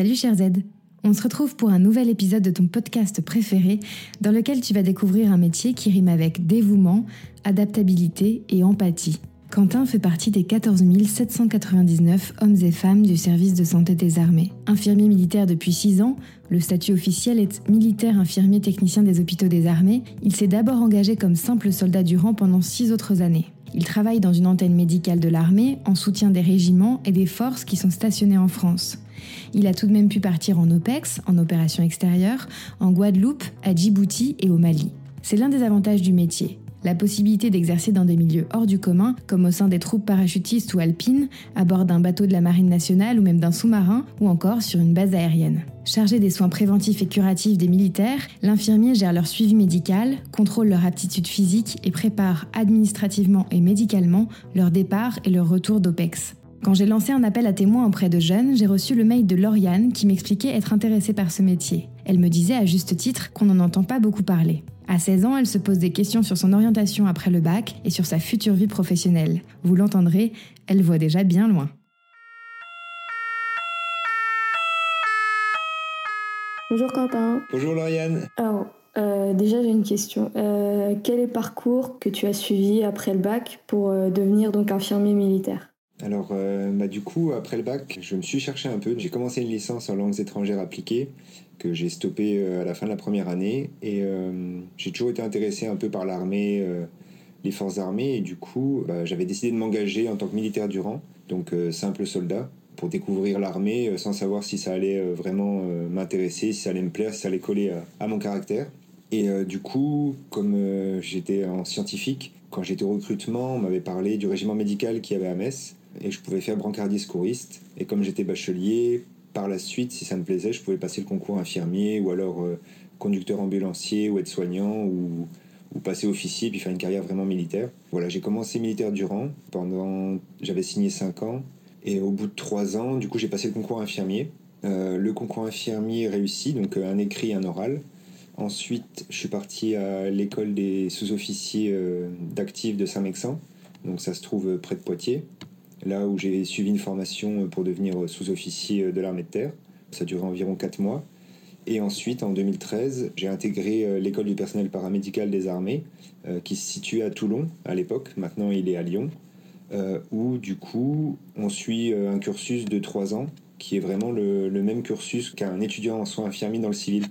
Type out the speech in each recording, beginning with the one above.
Salut cher Z On se retrouve pour un nouvel épisode de ton podcast préféré dans lequel tu vas découvrir un métier qui rime avec dévouement, adaptabilité et empathie. Quentin fait partie des 14 799 hommes et femmes du service de santé des armées. Infirmier militaire depuis 6 ans, le statut officiel est militaire infirmier technicien des hôpitaux des armées, il s'est d'abord engagé comme simple soldat du rang pendant 6 autres années. Il travaille dans une antenne médicale de l'armée en soutien des régiments et des forces qui sont stationnées en France. Il a tout de même pu partir en OPEX, en opération extérieure, en Guadeloupe, à Djibouti et au Mali. C'est l'un des avantages du métier la possibilité d'exercer dans des milieux hors du commun, comme au sein des troupes parachutistes ou alpines, à bord d'un bateau de la Marine nationale ou même d'un sous-marin, ou encore sur une base aérienne. Chargé des soins préventifs et curatifs des militaires, l'infirmier gère leur suivi médical, contrôle leur aptitude physique et prépare administrativement et médicalement leur départ et leur retour d'OPEX. Quand j'ai lancé un appel à témoins auprès de jeunes, j'ai reçu le mail de Lauriane qui m'expliquait être intéressée par ce métier. Elle me disait à juste titre qu'on n'en entend pas beaucoup parler. À 16 ans, elle se pose des questions sur son orientation après le bac et sur sa future vie professionnelle. Vous l'entendrez, elle voit déjà bien loin. Bonjour Quentin. Bonjour Lauriane. Alors, euh, déjà j'ai une question. Euh, quel est le parcours que tu as suivi après le bac pour euh, devenir donc infirmier militaire? Alors, bah, du coup, après le bac, je me suis cherché un peu. J'ai commencé une licence en langues étrangères appliquées que j'ai stoppé euh, à la fin de la première année. Et euh, j'ai toujours été intéressé un peu par l'armée, euh, les forces armées. Et du coup, bah, j'avais décidé de m'engager en tant que militaire du rang, donc simple soldat, pour découvrir l'armée sans savoir si ça allait vraiment m'intéresser, si ça allait me plaire, si ça allait coller à, mon caractère. Et du coup, comme j'étais en scientifique, quand j'étais au recrutement, on m'avait parlé du régiment médical qui avait à Metz et je pouvais faire brancardier secouriste. Et comme j'étais bachelier, par la suite, si ça me plaisait, je pouvais passer le concours infirmier ou alors euh, conducteur ambulancier ou aide-soignant ou, ou, passer officier puis faire une carrière vraiment militaire. Voilà, j'ai commencé militaire durant pendant, j'avais signé 5 ans et au bout de 3 ans, du coup, j'ai passé le concours infirmier. Euh, le concours infirmier réussi, donc euh, un écrit, un oral. Ensuite, je suis parti à l'école des sous-officiers d'actifs de Saint-Mexan, donc ça se trouve près de Poitiers là où j'ai suivi une formation pour devenir sous-officier de l'armée de terre. Ça duré environ 4 mois. Et ensuite, en 2013, j'ai intégré euh, l'école du personnel paramédical des armées, euh, qui se situait à Toulon à l'époque. Maintenant, il est à Lyon, euh, où du coup, on suit un cursus de 3 ans, qui est vraiment le, même cursus qu'un étudiant en soins infirmiers dans le civil.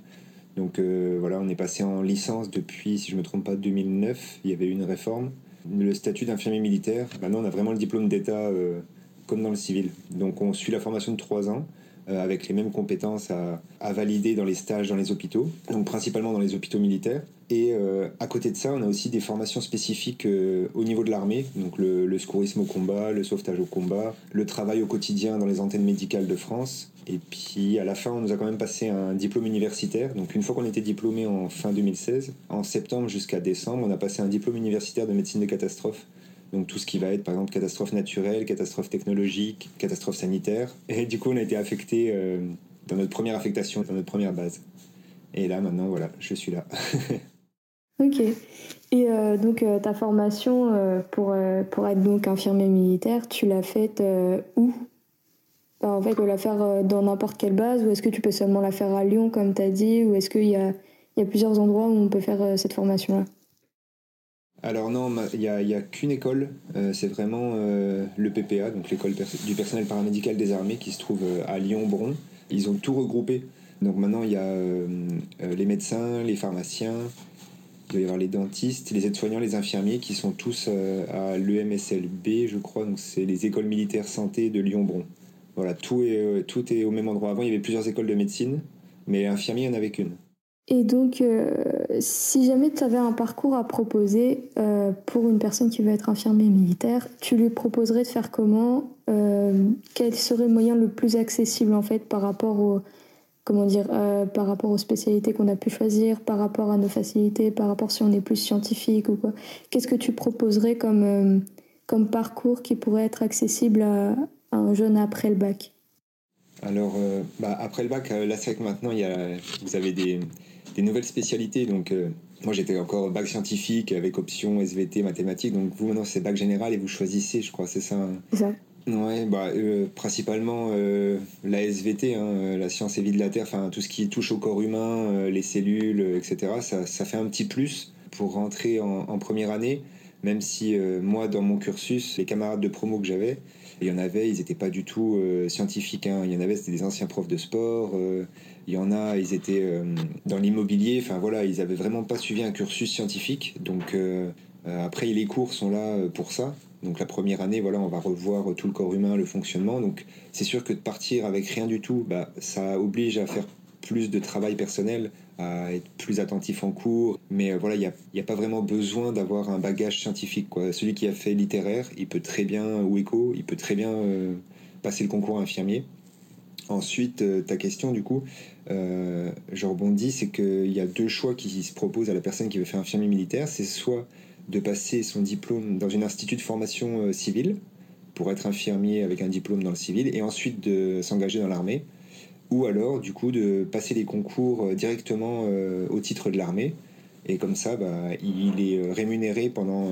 Donc voilà, on est passé en licence depuis, si je ne me trompe pas, 2009. Il y avait eu une réforme le statut d'infirmier militaire, maintenant on a vraiment le diplôme d'État euh, comme dans le civil. Donc on suit la formation de trois ans euh, avec les mêmes compétences à, valider dans les stages dans les hôpitaux, donc principalement dans les hôpitaux militaires. Et euh, à côté de ça, on a aussi des formations spécifiques au niveau de l'armée, donc le, le, secourisme au combat, le sauvetage au combat, le travail au quotidien dans les antennes médicales de France, et puis à la fin, on nous a quand même passé un diplôme universitaire. Donc une fois qu'on était diplômé en fin 2016, en septembre jusqu'à décembre, on a passé un diplôme universitaire de médecine de catastrophe. Donc tout ce qui va être par exemple catastrophe naturelle, catastrophe technologique, catastrophe sanitaire. Et du coup, on a été affecté euh, dans notre première affectation, dans notre première base. Et là, maintenant, voilà, je suis là. ok. Et euh, donc euh, ta formation pour, pour être donc infirmier militaire, tu l'as faite où? En fait, peux la faire euh, dans n'importe quelle base ou est-ce que tu peux seulement la faire à Lyon, comme tu as dit, ou est-ce qu'il y a, y a plusieurs endroits où on peut faire euh, cette formation-là? Alors non, il n'y a, qu'une école, euh, c'est vraiment le PPA, donc l'école du personnel paramédical des armées qui se trouve à Lyon-Bron. Ils ont tout regroupé. Donc maintenant il y a les médecins, les pharmaciens, il doit y avoir les dentistes, les aides-soignants, les infirmiers qui sont tous à l'EMSLB, je crois, donc c'est les écoles militaires santé de Lyon-Bron. Voilà, tout est, euh, tout est au même endroit. Avant, il y avait plusieurs écoles de médecine, mais infirmier, il n'y en avait qu'une. Et donc, euh, si jamais tu avais un parcours à proposer euh, pour une personne qui veut être infirmier militaire, tu lui proposerais de faire comment Quel serait le moyen le plus accessible en fait par rapport au, comment dire, par rapport aux spécialités qu'on a pu choisir, par rapport à nos facilités, par rapport si on est plus scientifique ou quoi Qu'est-ce que tu proposerais comme, comme parcours qui pourrait être accessible à, un jeune après le bac? Alors, euh, bah, après le bac, euh, là, c'est que maintenant, il y a, vous avez des, des nouvelles spécialités. Donc, euh, moi, j'étais encore bac scientifique avec option SVT, mathématiques. Donc, vous, maintenant, c'est bac général et vous choisissez, je crois, c'est ça, hein? Ça. Ouais, bah, principalement la SVT, hein, la science et vie de la Terre, enfin tout ce qui touche au corps humain, les cellules, etc. Ça, ça, fait un petit plus pour rentrer en, première année, même si moi, dans mon cursus, les camarades de promo que j'avais, il y en avait, ils n'étaient pas du tout euh, scientifiques. Hein. Il y en avait, c'était des anciens profs de sport. Euh, il y en a, ils étaient euh, dans l'immobilier. Enfin voilà, ils avaient vraiment pas suivi un cursus scientifique. Donc après, les cours sont là pour ça. Donc la première année, voilà, on va revoir tout le corps humain, le fonctionnement. Donc c'est sûr que de partir avec rien du tout, bah, ça oblige à faire plus de travail personnel, à être plus attentif en cours. Mais euh, voilà, il n'y a, a, pas vraiment besoin d'avoir un bagage scientifique. Celui qui a fait littéraire, il peut très bien, ou éco, il peut très bien euh, passer le concours infirmier. Ensuite, euh, ta question, du coup, je rebondis, c'est qu'il y a deux choix qui se proposent à la personne qui veut faire infirmier militaire. C'est soit de passer son diplôme dans un institut de formation civile, pour être infirmier avec un diplôme dans le civil, et ensuite de s'engager dans l'armée ou alors du coup de passer les concours euh, directement euh, au titre de l'armée. Et comme ça, bah, il est euh, rémunéré pendant,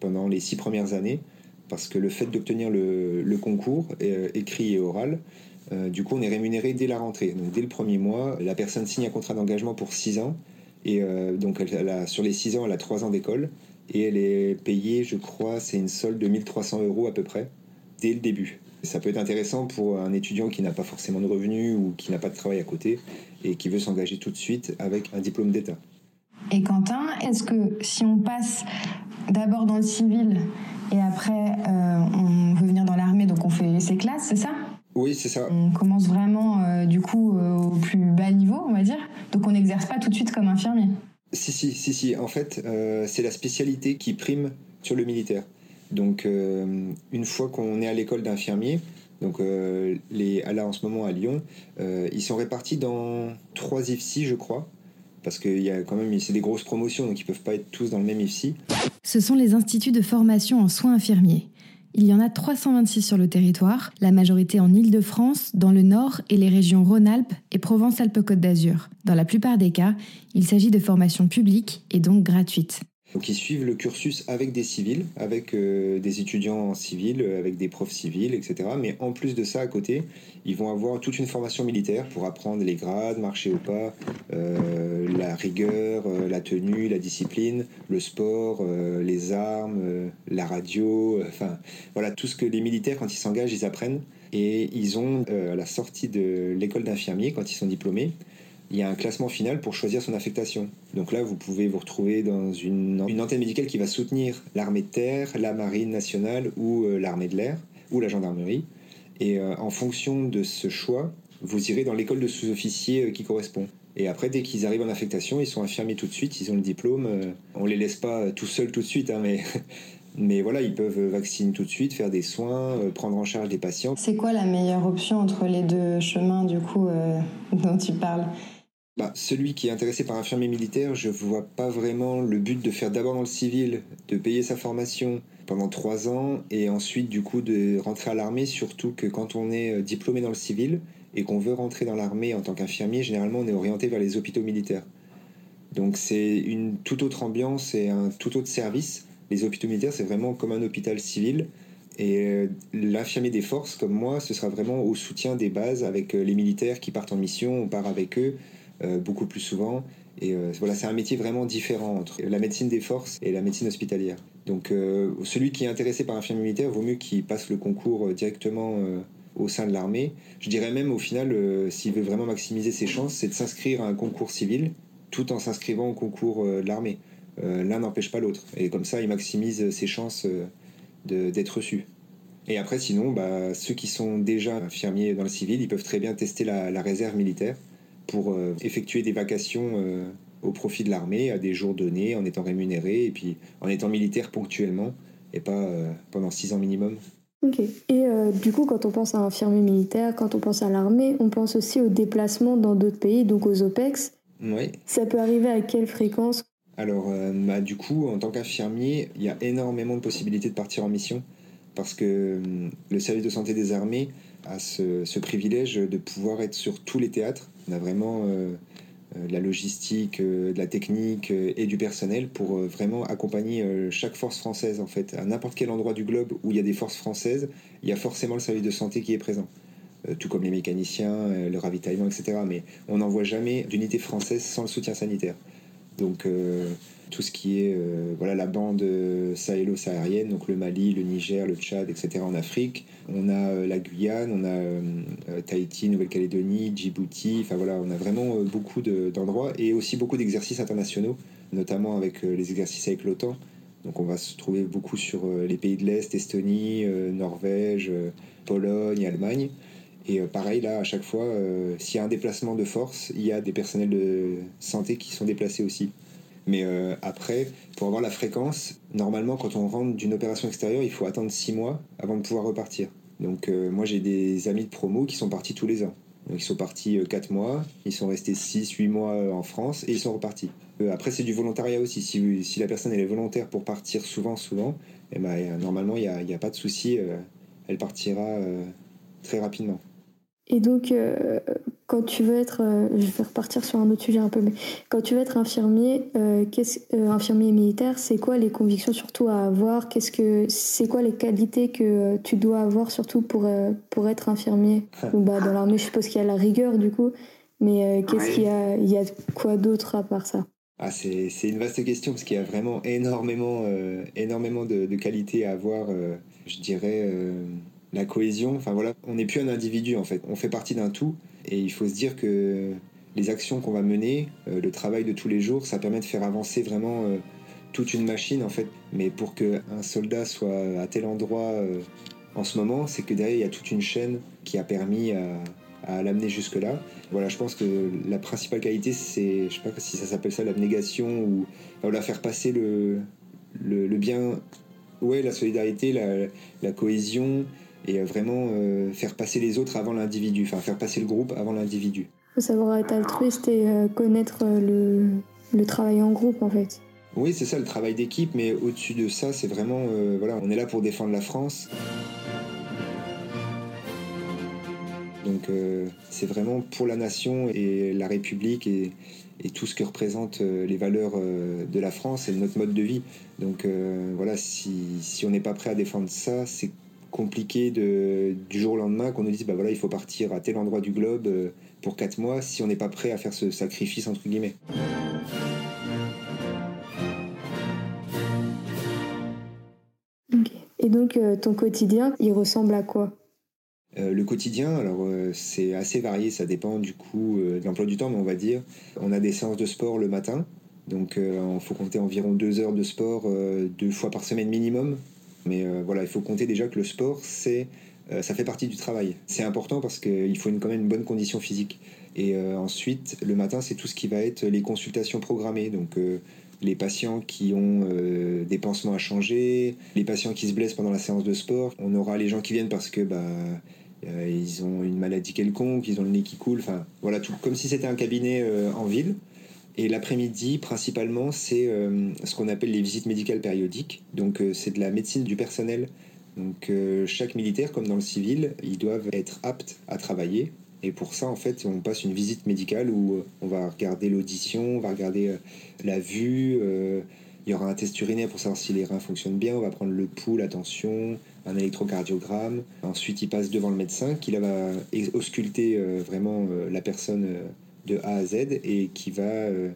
pendant les six premières années, parce que le fait d'obtenir le, concours écrit et oral, du coup, on est rémunéré dès la rentrée. Donc, dès le premier mois, la personne signe un contrat d'engagement pour six ans. Et donc, elle, sur les six ans, elle a trois ans d'école. Et elle est payée, je crois, c'est une solde de 1300 euros à peu près, dès le début. Ça peut être intéressant pour un étudiant qui n'a pas forcément de revenus ou qui n'a pas de travail à côté et qui veut s'engager tout de suite avec un diplôme d'État. Et Quentin, est-ce que si on passe d'abord dans le civil et après euh, on veut venir dans l'armée, donc on fait ses classes, c'est ça? Oui, c'est ça. On commence vraiment euh, du coup euh, au plus bas niveau, on va dire. Donc on n'exerce pas tout de suite comme infirmier. Si, si, si, si. En fait, c'est la spécialité qui prime sur le militaire. Donc, euh, une fois qu'on est à l'école d'infirmiers, donc euh, les, là en ce moment à Lyon, euh, ils sont répartis dans trois IFSI, je crois, parce qu'il y a quand même c'est des grosses promotions, donc ils peuvent pas être tous dans le même IFSI. Ce sont les instituts de formation en soins infirmiers. Il y en a 326 sur le territoire, la majorité en Île-de-France, dans le Nord et les régions Rhône-Alpes et Provence-Alpes-Côte d'Azur. Dans la plupart des cas, il s'agit de formations publiques et donc gratuites. Donc ils suivent le cursus avec des civils, avec euh, des étudiants civils, euh, avec des profs civils, etc. Mais en plus de ça, à côté, ils vont avoir toute une formation militaire pour apprendre les grades, marcher au pas, euh, la rigueur, la tenue, la discipline, le sport, les armes, la radio, enfin voilà tout ce que les militaires quand ils s'engagent, ils apprennent. Et ils ont à la sortie de l'école d'infirmier, quand ils sont diplômés, il y a un classement final pour choisir son affectation. Donc là, vous pouvez vous retrouver dans une, antenne médicale qui va soutenir l'armée de terre, la marine nationale ou euh, l'armée de l'air ou la gendarmerie. Et euh, en fonction de ce choix, vous irez dans l'école de sous-officiers euh, qui correspond. Et après, dès qu'ils arrivent en affectation, ils sont infirmiers tout de suite, ils ont le diplôme. on les laisse pas tout seuls tout de suite, hein, mais, mais voilà, ils peuvent vacciner tout de suite, faire des soins, prendre en charge des patients. C'est quoi la meilleure option entre les deux chemins, du coup, dont tu parles? Bah, celui qui est intéressé par infirmier militaire, je vois pas vraiment le but de faire d'abord dans le civil, de payer sa formation pendant trois ans et ensuite du coup de rentrer à l'armée, surtout que quand on est euh, diplômé dans le civil et qu'on veut rentrer dans l'armée en tant qu'infirmier, généralement on est orienté vers les hôpitaux militaires. Donc c'est une toute autre ambiance et un tout autre service. Les hôpitaux militaires, c'est vraiment comme un hôpital civil. Et euh, l'infirmier des forces, comme moi, ce sera vraiment au soutien des bases avec euh, les militaires qui partent en mission, on part avec eux, beaucoup plus souvent. Et euh, voilà, c'est un métier vraiment différent entre la médecine des forces et la médecine hospitalière. Donc euh, celui qui est intéressé par un infirmier militaire, vaut mieux qu'il passe le concours directement au sein de l'armée. Je dirais même au final, s'il veut vraiment maximiser ses chances, c'est de s'inscrire à un concours civil tout en s'inscrivant au concours de l'armée. L'un n'empêche pas l'autre. Et comme ça, il maximise ses chances d'être reçu. Et après, sinon, bah, ceux qui sont déjà infirmiers dans le civil, ils peuvent très bien tester la réserve militaire pour euh, effectuer des vacations euh, au profit de l'armée à des jours donnés en étant rémunéré et puis en étant militaire ponctuellement et pas euh, pendant six ans minimum. Ok. Et du coup, quand on pense à un infirmier militaire, quand on pense à l'armée, on pense aussi aux déplacements dans d'autres pays, donc aux OPEX. Oui. Ça peut arriver à quelle fréquence? Alors, bah, du coup, en tant qu'infirmier, il y a énormément de possibilités de partir en mission parce que le service de santé des armées a ce, ce privilège de pouvoir être sur tous les théâtres on a vraiment euh, de la logistique, de la technique et du personnel pour vraiment accompagner chaque force française en fait. À n'importe quel endroit du globe où il y a des forces françaises, il y a forcément le service de santé qui est présent. Tout comme les mécaniciens, le ravitaillement, etc. Mais on n'envoie jamais d'unité française sans le soutien sanitaire. Donc tout ce qui est euh, voilà, la bande euh, sahélo-saharienne, donc le Mali, le Niger, le Tchad, etc. en Afrique. On a euh, la Guyane, on a Tahiti, Nouvelle-Calédonie, Djibouti. Enfin voilà, on a vraiment beaucoup d'endroits et aussi beaucoup d'exercices internationaux, notamment avec les exercices avec l'OTAN. Donc on va se trouver beaucoup sur les pays de l'Est, Estonie, Norvège, Pologne, Allemagne. Et pareil, là, à chaque fois, s'il y a un déplacement de force, il y a des personnels de santé qui sont déplacés aussi. Mais euh, après, pour avoir la fréquence, normalement, quand on rentre d'une opération extérieure, il faut attendre six mois avant de pouvoir repartir. Donc euh, moi, j'ai des amis de promo qui sont partis tous les ans. Donc ils sont partis euh, quatre mois, ils sont restés 6 huit mois en France et ils sont repartis. après, c'est du volontariat aussi. Si, la personne est volontaire pour partir souvent, souvent, eh ben, normalement, il n'y a, pas de souci, elle partira très rapidement. Et donc, euh, quand tu veux être, euh, je vais repartir sur un autre sujet un peu, mais quand tu veux être infirmier, euh, infirmier militaire, c'est quoi les convictions surtout à avoir? Qu'est-ce que, c'est quoi les qualités que tu dois avoir surtout pour pour être infirmier? Bah dans l'armée, je suppose qu'il y a la rigueur du coup, mais qu'est-ce qu'il y a Il y a quoi d'autre à part ça? Ah, c'est, une vaste question parce qu'il y a vraiment énormément, énormément de, de qualités à avoir. je dirais la cohésion. Enfin voilà, on n'est plus un individu en fait, on fait partie d'un tout et il faut se dire que les actions qu'on va mener, euh, le travail de tous les jours, ça permet de faire avancer vraiment euh, toute une machine en fait. Mais pour qu'un soldat soit à tel endroit euh, en ce moment, c'est que derrière il y a toute une chaîne qui a permis à, l'amener jusque là. Voilà, je pense que la principale qualité, c'est, je sais pas si ça s'appelle ça l'abnégation ou voilà, faire passer le, bien, ouais, la solidarité, la cohésion, et euh, vraiment euh, faire passer les autres avant l'individu, enfin faire passer le groupe avant l'individu. Il faut savoir être altruiste et euh, connaître le, le, travail en groupe en fait. Oui, c'est ça le travail d'équipe, mais au-dessus de ça, c'est vraiment, voilà, on est là pour défendre la France. Donc c'est vraiment pour la nation et la République et, et tout ce que représentent les valeurs de la France et notre mode de vie. Donc voilà, si, si on n'est pas prêt à défendre ça, c'est compliqué de, du jour au lendemain qu'on nous dise bah voilà il faut partir à tel endroit du globe euh, pour 4 mois si on n'est pas prêt à faire ce sacrifice entre guillemets. Et donc euh, ton quotidien, il ressemble à quoi? Euh, le quotidien, alors c'est assez varié, ça dépend du coup de l'emploi du temps, mais on va dire, on a des séances de sport le matin, donc il faut compter environ deux heures de sport deux fois par semaine minimum, mais euh, voilà, il faut compter déjà que le sport, c'est euh, ça fait partie du travail. C'est important parce qu'il faut une, quand même une bonne condition physique. Et euh, ensuite, le matin, c'est tout ce qui va être les consultations programmées. Donc, les patients qui ont des pansements à changer, les patients qui se blessent pendant la séance de sport. On aura les gens qui viennent parce que bah, ils ont une maladie quelconque, ils ont le nez qui coule. Enfin, voilà, tout comme si c'était un cabinet en ville. Et l'après-midi, principalement, c'est euh, ce qu'on appelle les visites médicales périodiques. Donc, euh, c'est de la médecine du personnel. Donc, euh, chaque militaire, comme dans le civil, ils doivent être aptes à travailler. Et pour ça, en fait, on passe une visite médicale où on va regarder l'audition, on va regarder la vue. il y aura un test urinaire pour savoir si les reins fonctionnent bien. On va prendre le pouls, la tension, un électrocardiogramme. Ensuite, il passe devant le médecin qui va ausculter vraiment la personne de A à Z et qui va euh,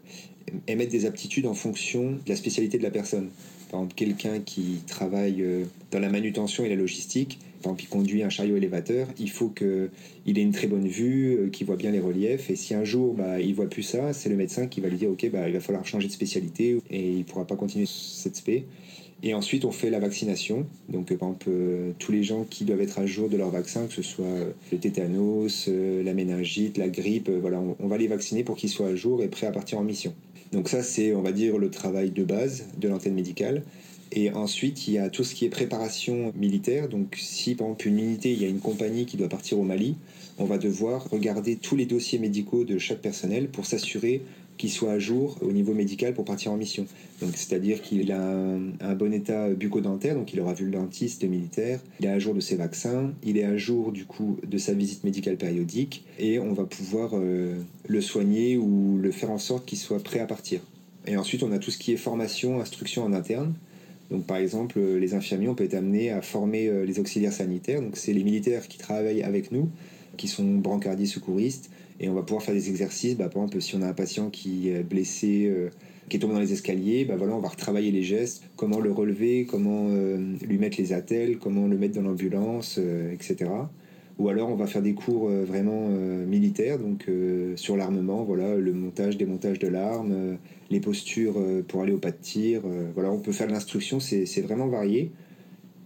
émettre des aptitudes en fonction de la spécialité de la personne. Par exemple, quelqu'un qui travaille euh, dans la manutention et la logistique, par exemple, il conduit un chariot élévateur, il faut qu'il ait une très bonne vue, euh, qu'il voit bien les reliefs. Et si un jour, bah, il voit plus ça, c'est le médecin qui va lui dire, OK, bah, il va falloir changer de spécialité et il pourra pas continuer cette spé. Et ensuite, on fait la vaccination. Donc, par exemple, euh, tous les gens qui doivent être à jour de leur vaccin, que ce soit euh, le tétanos, euh, la méningite, la grippe, voilà, on, va les vacciner pour qu'ils soient à jour et prêts à partir en mission. Donc ça, c'est, on va dire, le travail de base de l'antenne médicale. Et ensuite, il y a tout ce qui est préparation militaire. Donc, si par exemple une unité, il y a une compagnie qui doit partir au Mali, on va devoir regarder tous les dossiers médicaux de chaque personnel pour s'assurer qu'il soit à jour au niveau médical pour partir en mission. Donc, c'est-à-dire qu'il a un, bon état bucco-dentaire, donc il aura vu le dentiste militaire, il est à jour de ses vaccins, il est à jour du coup de sa visite médicale périodique, et on va pouvoir euh, le soigner ou le faire en sorte qu'il soit prêt à partir. Et ensuite, on a tout ce qui est formation, instruction en interne. Donc, par exemple, les infirmiers, on peut être amené à former euh, les auxiliaires sanitaires. Donc, c'est les militaires qui travaillent avec nous, qui sont brancardiers secouristes, et on va pouvoir faire des exercices. Bah, par exemple, si on a un patient qui est blessé, euh, qui est tombé dans les escaliers, bah, voilà, on va retravailler les gestes, comment le relever, comment euh, lui mettre les attelles, comment le mettre dans l'ambulance, euh, etc. Ou alors on va faire des cours vraiment militaires, donc sur l'armement, voilà, le montage, démontage de l'arme, les postures pour aller au pas de tir. voilà, on peut faire de l'instruction, c'est vraiment varié.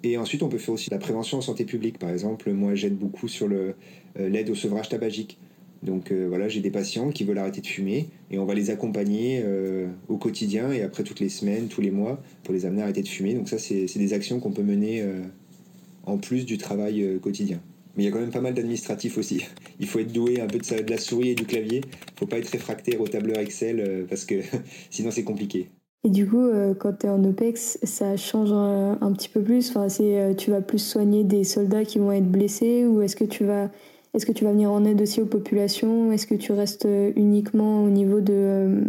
Et ensuite, on peut faire aussi la prévention en santé publique. Par exemple, moi, j'aide beaucoup sur l'aide au sevrage tabagique. Donc euh, voilà, j'ai des patients qui veulent arrêter de fumer et on va les accompagner euh, au quotidien et après toutes les semaines, tous les mois pour les amener à arrêter de fumer. Donc ça, c'est des actions qu'on peut mener euh, en plus du travail quotidien. Mais il y a quand même pas mal d'administratifs aussi. Il faut être doué un peu de, de la souris et du clavier. Il ne faut pas être réfractaire au tableur Excel parce que sinon c'est compliqué. Et du coup, quand tu es en OPEX, ça change un, petit peu plus. Enfin, tu vas plus soigner des soldats qui vont être blessés ou est-ce que tu vas est-ce que tu vas venir en aide aussi aux populations? Est-ce que tu restes uniquement au niveau de, euh,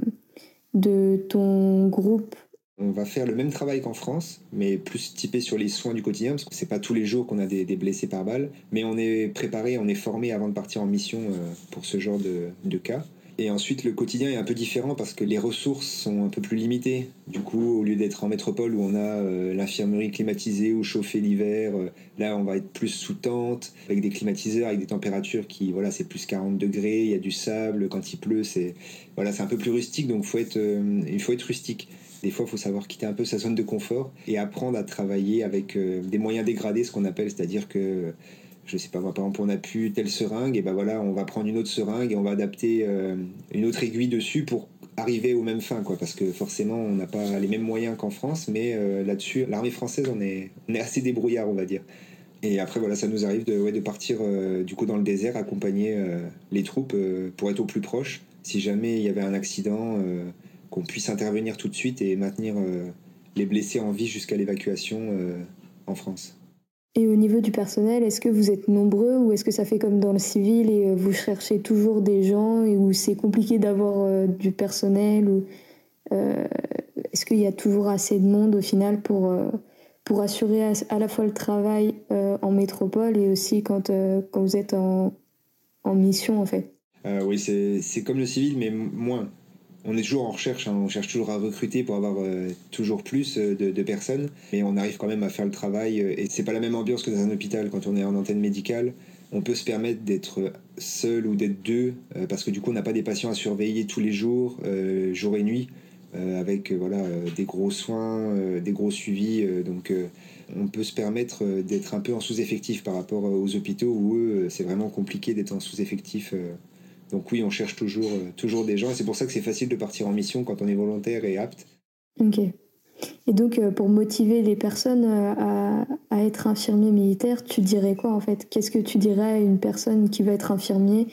de ton groupe? On va faire le même travail qu'en France, mais plus typé sur les soins du quotidien, parce que c'est pas tous les jours qu'on a des, blessés par balle, mais on est préparé, on est formé avant de partir en mission euh, pour ce genre de, de cas. Et ensuite, le quotidien est un peu différent parce que les ressources sont un peu plus limitées. Du coup, au lieu d'être en métropole où on a euh, l'infirmerie climatisée ou chauffée l'hiver, euh, là, on va être plus sous tente, avec des climatiseurs, avec des températures qui, voilà, c'est plus 40 degrés, il y a du sable, quand il pleut, c'est voilà, un peu plus rustique, donc faut être, euh, il faut être rustique. Des fois, il faut savoir quitter un peu sa zone de confort et apprendre à travailler avec des moyens dégradés, ce qu'on appelle, c'est-à-dire que je sais pas par exemple, on a pu telle seringue, et ben voilà, on va prendre une autre seringue et on va adapter euh, une autre aiguille dessus pour arriver aux mêmes fins, quoi, parce que forcément, on n'a pas les mêmes moyens qu'en France, mais euh, là-dessus, l'armée française, on est, assez débrouillard, on va dire. Et après, voilà, ça nous arrive de, de partir euh, du coup dans le désert, accompagner les troupes pour être au plus proche, si jamais il y avait un accident, qu'on puisse intervenir tout de suite et maintenir les blessés en vie jusqu'à l'évacuation en France. Et au niveau du personnel, est-ce que vous êtes nombreux ou est-ce que ça fait comme dans le civil et euh, vous cherchez toujours des gens et où c'est compliqué d'avoir euh, du personnel ou euh, est-ce qu'il y a toujours assez de monde au final pour, pour assurer à, la fois le travail en métropole et aussi quand, quand vous êtes en, mission en fait? Oui, c'est comme le civil mais moins on est toujours en recherche, hein. on cherche toujours à recruter pour avoir euh, toujours plus euh, de, personnes, mais on arrive quand même à faire le travail. Euh, et c'est pas la même ambiance que dans un hôpital quand on est en antenne médicale. On peut se permettre d'être seul ou d'être deux, parce que du coup on n'a pas des patients à surveiller tous les jours, jour et nuit, avec voilà des gros soins, des gros suivis. donc on peut se permettre d'être un peu en sous-effectif par rapport aux hôpitaux où eux c'est vraiment compliqué d'être en sous-effectif donc oui, on cherche toujours, euh, toujours des gens et c'est pour ça que c'est facile de partir en mission quand on est volontaire et apte. Ok. Et donc euh, pour motiver les personnes euh, à, à, être infirmier militaire, tu dirais quoi en fait? Qu'est-ce que tu dirais à une personne qui va être infirmier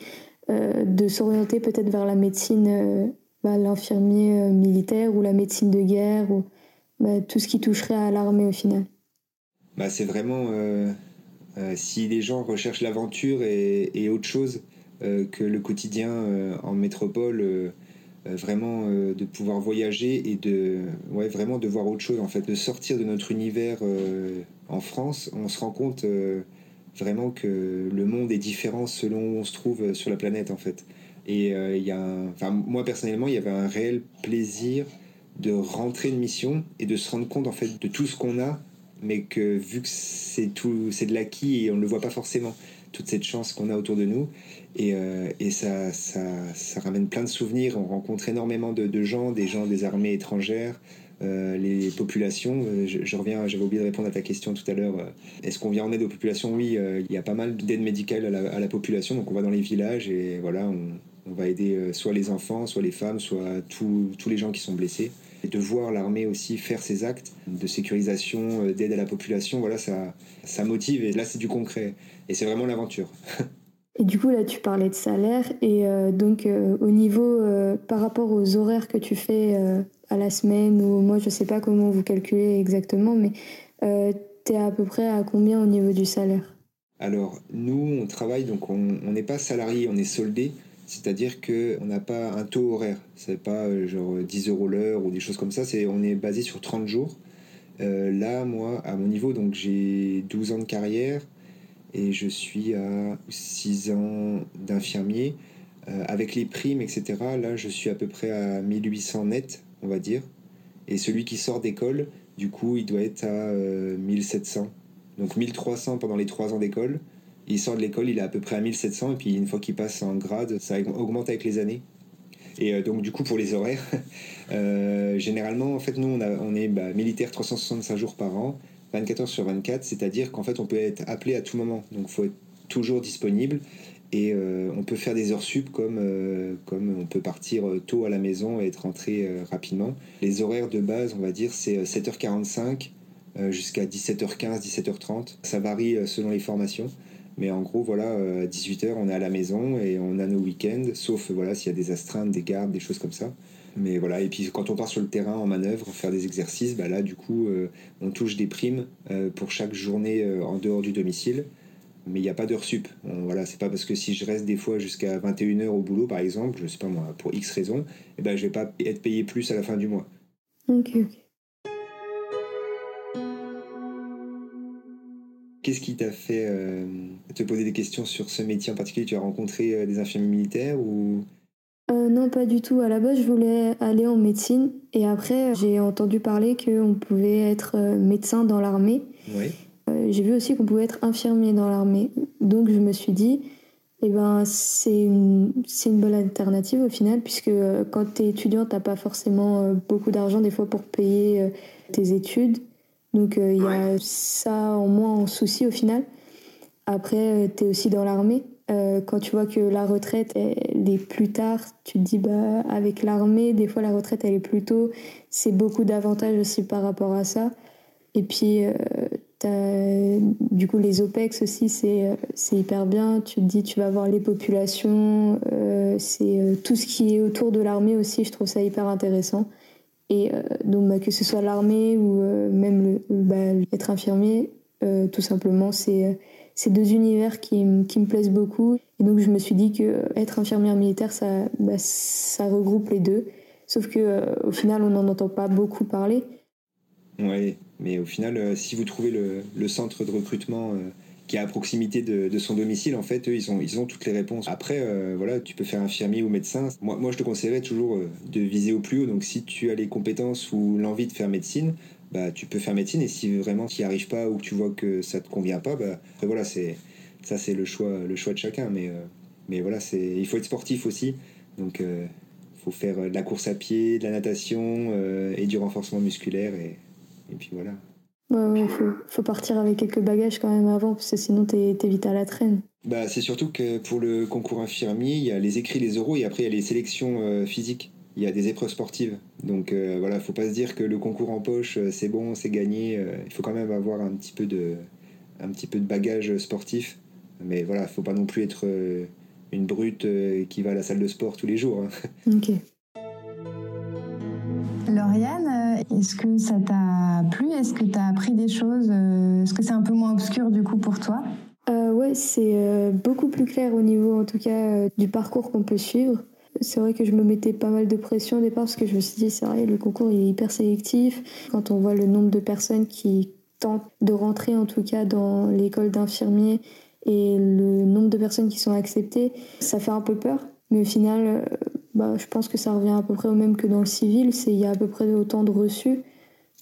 de s'orienter peut-être vers la médecine, bah, l'infirmier militaire ou la médecine de guerre ou bah, tout ce qui toucherait à l'armée au final? Bah, C'est vraiment si les gens recherchent l'aventure et, et autre chose, euh, que le quotidien euh, en métropole euh, vraiment de pouvoir voyager et de ouais, vraiment de voir autre chose en fait. De sortir de notre univers en France on se rend compte vraiment que le monde est différent selon où on se trouve sur la planète en fait. Et y a moi personnellement il y avait un réel plaisir de rentrer de mission et de se rendre compte en fait de tout ce qu'on a mais que vu que c'est tout c'est de l'acquis et on ne le voit pas forcément toute cette chance qu'on a autour de nous et, euh, et ça, ça, ça, ramène plein de souvenirs. On rencontre énormément de, gens, des gens des armées étrangères, euh, les populations. Euh, je, reviens, j'avais oublié de répondre à ta question tout à l'heure. Est-ce qu'on vient en aide aux populations? Oui, il y a pas mal d'aide médicale à la, à la, population. Donc on va dans les villages et voilà, on, on va aider soit les enfants, soit les femmes, soit tous les gens qui sont blessés. Et de voir l'armée aussi faire ses actes de sécurisation, d'aide à la population, voilà, ça, ça motive. Et là, c'est du concret. Et c'est vraiment l'aventure. Et du coup, là, tu parlais de salaire. Et donc, au niveau, par rapport aux horaires que tu fais à la semaine, ou moi, je sais pas comment vous calculez exactement, mais tu es à peu près à combien au niveau du salaire? Alors, nous, on travaille, donc on n'est pas salarié, on est soldé. C'est-à-dire qu'on n'a pas un taux horaire. C'est pas euh, genre 10 euros l'heure ou des choses comme ça. C'est, on est basé sur 30 jours. Euh, là, moi, à mon niveau, donc j'ai 12 ans de carrière et je suis à 6 ans d'infirmier. Euh, avec les primes, etc., là, je suis à peu près à 1800 net, on va dire. Et celui qui sort d'école, du coup, il doit être à 1700. Donc 1300 pendant les 3 ans d'école il sort de l'école, il est à peu près à 1700, et puis une fois qu'il passe en grade, ça augmente avec les années. Et euh, donc du coup pour les horaires, euh, généralement en fait nous on, est bah, militaire 365 jours par an, 24 heures sur 24, c'est-à-dire qu'en fait on peut être appelé à tout moment, donc il faut être toujours disponible et euh, on peut faire des heures sup comme, comme on peut partir tôt à la maison et être rentré rapidement. Les horaires de base on va dire c'est 7h45 jusqu'à 17h15, 17h30, ça varie selon les formations. Mais en gros, voilà, à 18h, on est à la maison et on a nos week-ends, sauf voilà, s'il y a des astreintes, des gardes, des choses comme ça. Mais voilà, et puis quand on part sur le terrain en manœuvre, faire des exercices, bah là, du coup, euh, on touche des primes euh, pour chaque journée euh, en dehors du domicile. Mais il n'y a pas d'heure sup. voilà, c'est pas parce que si je reste des fois jusqu'à 21h au boulot, par exemple, je sais pas moi, pour X raisons, et eh ben, je vais pas être payé plus à la fin du mois. Ok, ok. Qu'est-ce qui t'a fait euh, te poser des questions sur ce métier en particulier? Tu as rencontré euh, des infirmiers militaires ou? Euh, Non, pas du tout. À la base, je voulais aller en médecine et après, j'ai entendu parler qu'on pouvait être médecin dans l'armée. Oui. j'ai vu aussi qu'on pouvait être infirmier dans l'armée. Donc, je me suis dit, eh ben, c'est une, une bonne alternative au final, puisque quand tu es étudiant, tu n'as pas forcément beaucoup d'argent des fois pour payer tes études. Donc euh, il y a ça en moins en souci au final. Après, euh, tu es aussi dans l'armée. Euh, quand tu vois que la retraite elle est plus tard, tu te dis bah avec l'armée, des fois la retraite elle est plus tôt. C'est beaucoup d'avantages aussi par rapport à ça. Et puis du coup les OPEX aussi c'est c'est hyper bien. Tu te dis tu vas voir les populations, c'est tout ce qui est autour de l'armée aussi. Je trouve ça hyper intéressant. Et euh, donc, bah, que ce soit l'armée ou euh, même bah, être infirmier, euh, tout simplement, c'est ces deux univers qui, qui, me plaisent beaucoup. Et donc, je me suis dit que être infirmière militaire, ça, bah, ça regroupe les deux. Sauf que au final, on n'en entend pas beaucoup parler. Oui, mais au final, si vous trouvez le centre de recrutement qui est à proximité de, son domicile, en fait, eux, ils ont, toutes les réponses. Après, euh, voilà, tu peux faire infirmier ou médecin. Moi, moi je te conseillerais toujours euh, de viser au plus haut. Donc, si tu as les compétences ou l'envie de faire médecine, bah, tu peux faire médecine. Et si vraiment tu n'y arrives pas ou que tu vois que ça te convient pas, bah, voilà, c'est ça, c'est le choix, le choix de chacun. Mais, euh, mais voilà, c'est il faut être sportif aussi. Donc, il faut faire de la course à pied, de la natation et du renforcement musculaire. Et puis voilà. Ouais, faut, partir avec quelques bagages quand même avant, parce que sinon t'es vite à la traîne. Bah, c'est surtout que pour le concours infirmier, il y a les écrits, les oraux, et après il y a les sélections euh, physiques. Il y a des épreuves sportives. Donc euh, voilà, faut pas se dire que le concours en poche, euh, c'est bon, c'est gagné. il faut quand même avoir un petit peu de, un petit peu de bagage sportif. Mais voilà, faut pas non plus être une brute qui va à la salle de sport tous les jours. Hein. Ok. Lauriane, est-ce que ça t'a plu? Est-ce que tu as appris des choses? Euh, Est-ce que c'est un peu moins obscur du coup pour toi? Euh, Ouais, c'est euh, beaucoup plus clair au niveau en tout cas euh, du parcours qu'on peut suivre. C'est vrai que je me mettais pas mal de pression au départ parce que je me suis dit, c'est vrai, le concours est hyper sélectif. Quand on voit le nombre de personnes qui tentent de rentrer en tout cas dans l'école d'infirmiers et le nombre de personnes qui sont acceptées, ça fait un peu peur. Mais au final, bah, je pense que ça revient à peu près au même que dans le civil, c'est il y a à peu près autant de reçus.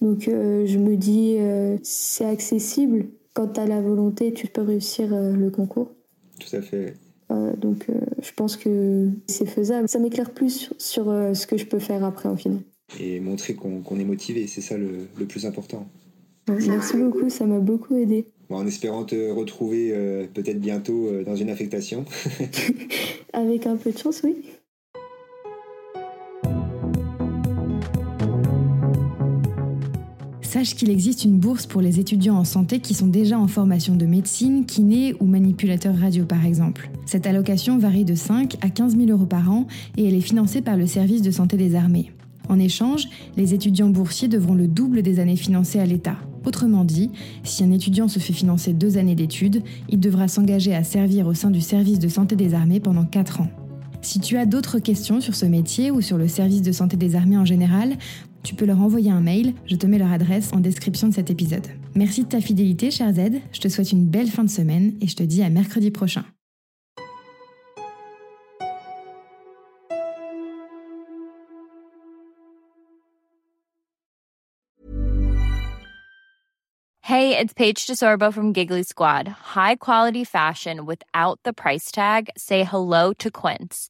Donc euh, je me dis, euh, c'est accessible. Quand tu as la volonté, tu peux réussir euh, le concours. Tout à fait. donc je pense que c'est faisable. Ça m'éclaire plus sur, ce que je peux faire après en final. Et montrer qu'on est motivé, c'est ça le, le, plus important. Merci beaucoup, ça m'a beaucoup aidé. en espérant te retrouver peut-être bientôt dans une affectation. Avec un peu de chance, oui. Sache qu'il existe une bourse pour les étudiants en santé qui sont déjà en formation de médecine, kiné ou manipulateur radio par exemple. Cette allocation varie de 5 à 15 000 euros par an et elle est financée par le service de santé des armées. En échange, les étudiants boursiers devront le double des années financées à l'État. Autrement dit, si un étudiant se fait financer deux années d'études, il devra s'engager à servir au sein du service de santé des armées pendant 4 ans. Si tu as d'autres questions sur ce métier ou sur le service de santé des armées en général, tu peux leur envoyer un mail, je te mets leur adresse en description de cet épisode. Merci de ta fidélité, cher Z, je te souhaite une belle fin de semaine et je te dis à mercredi prochain. Hey, it's Paige DeSorbo from Giggly Squad. High quality fashion without the price tag. Say hello to Quince.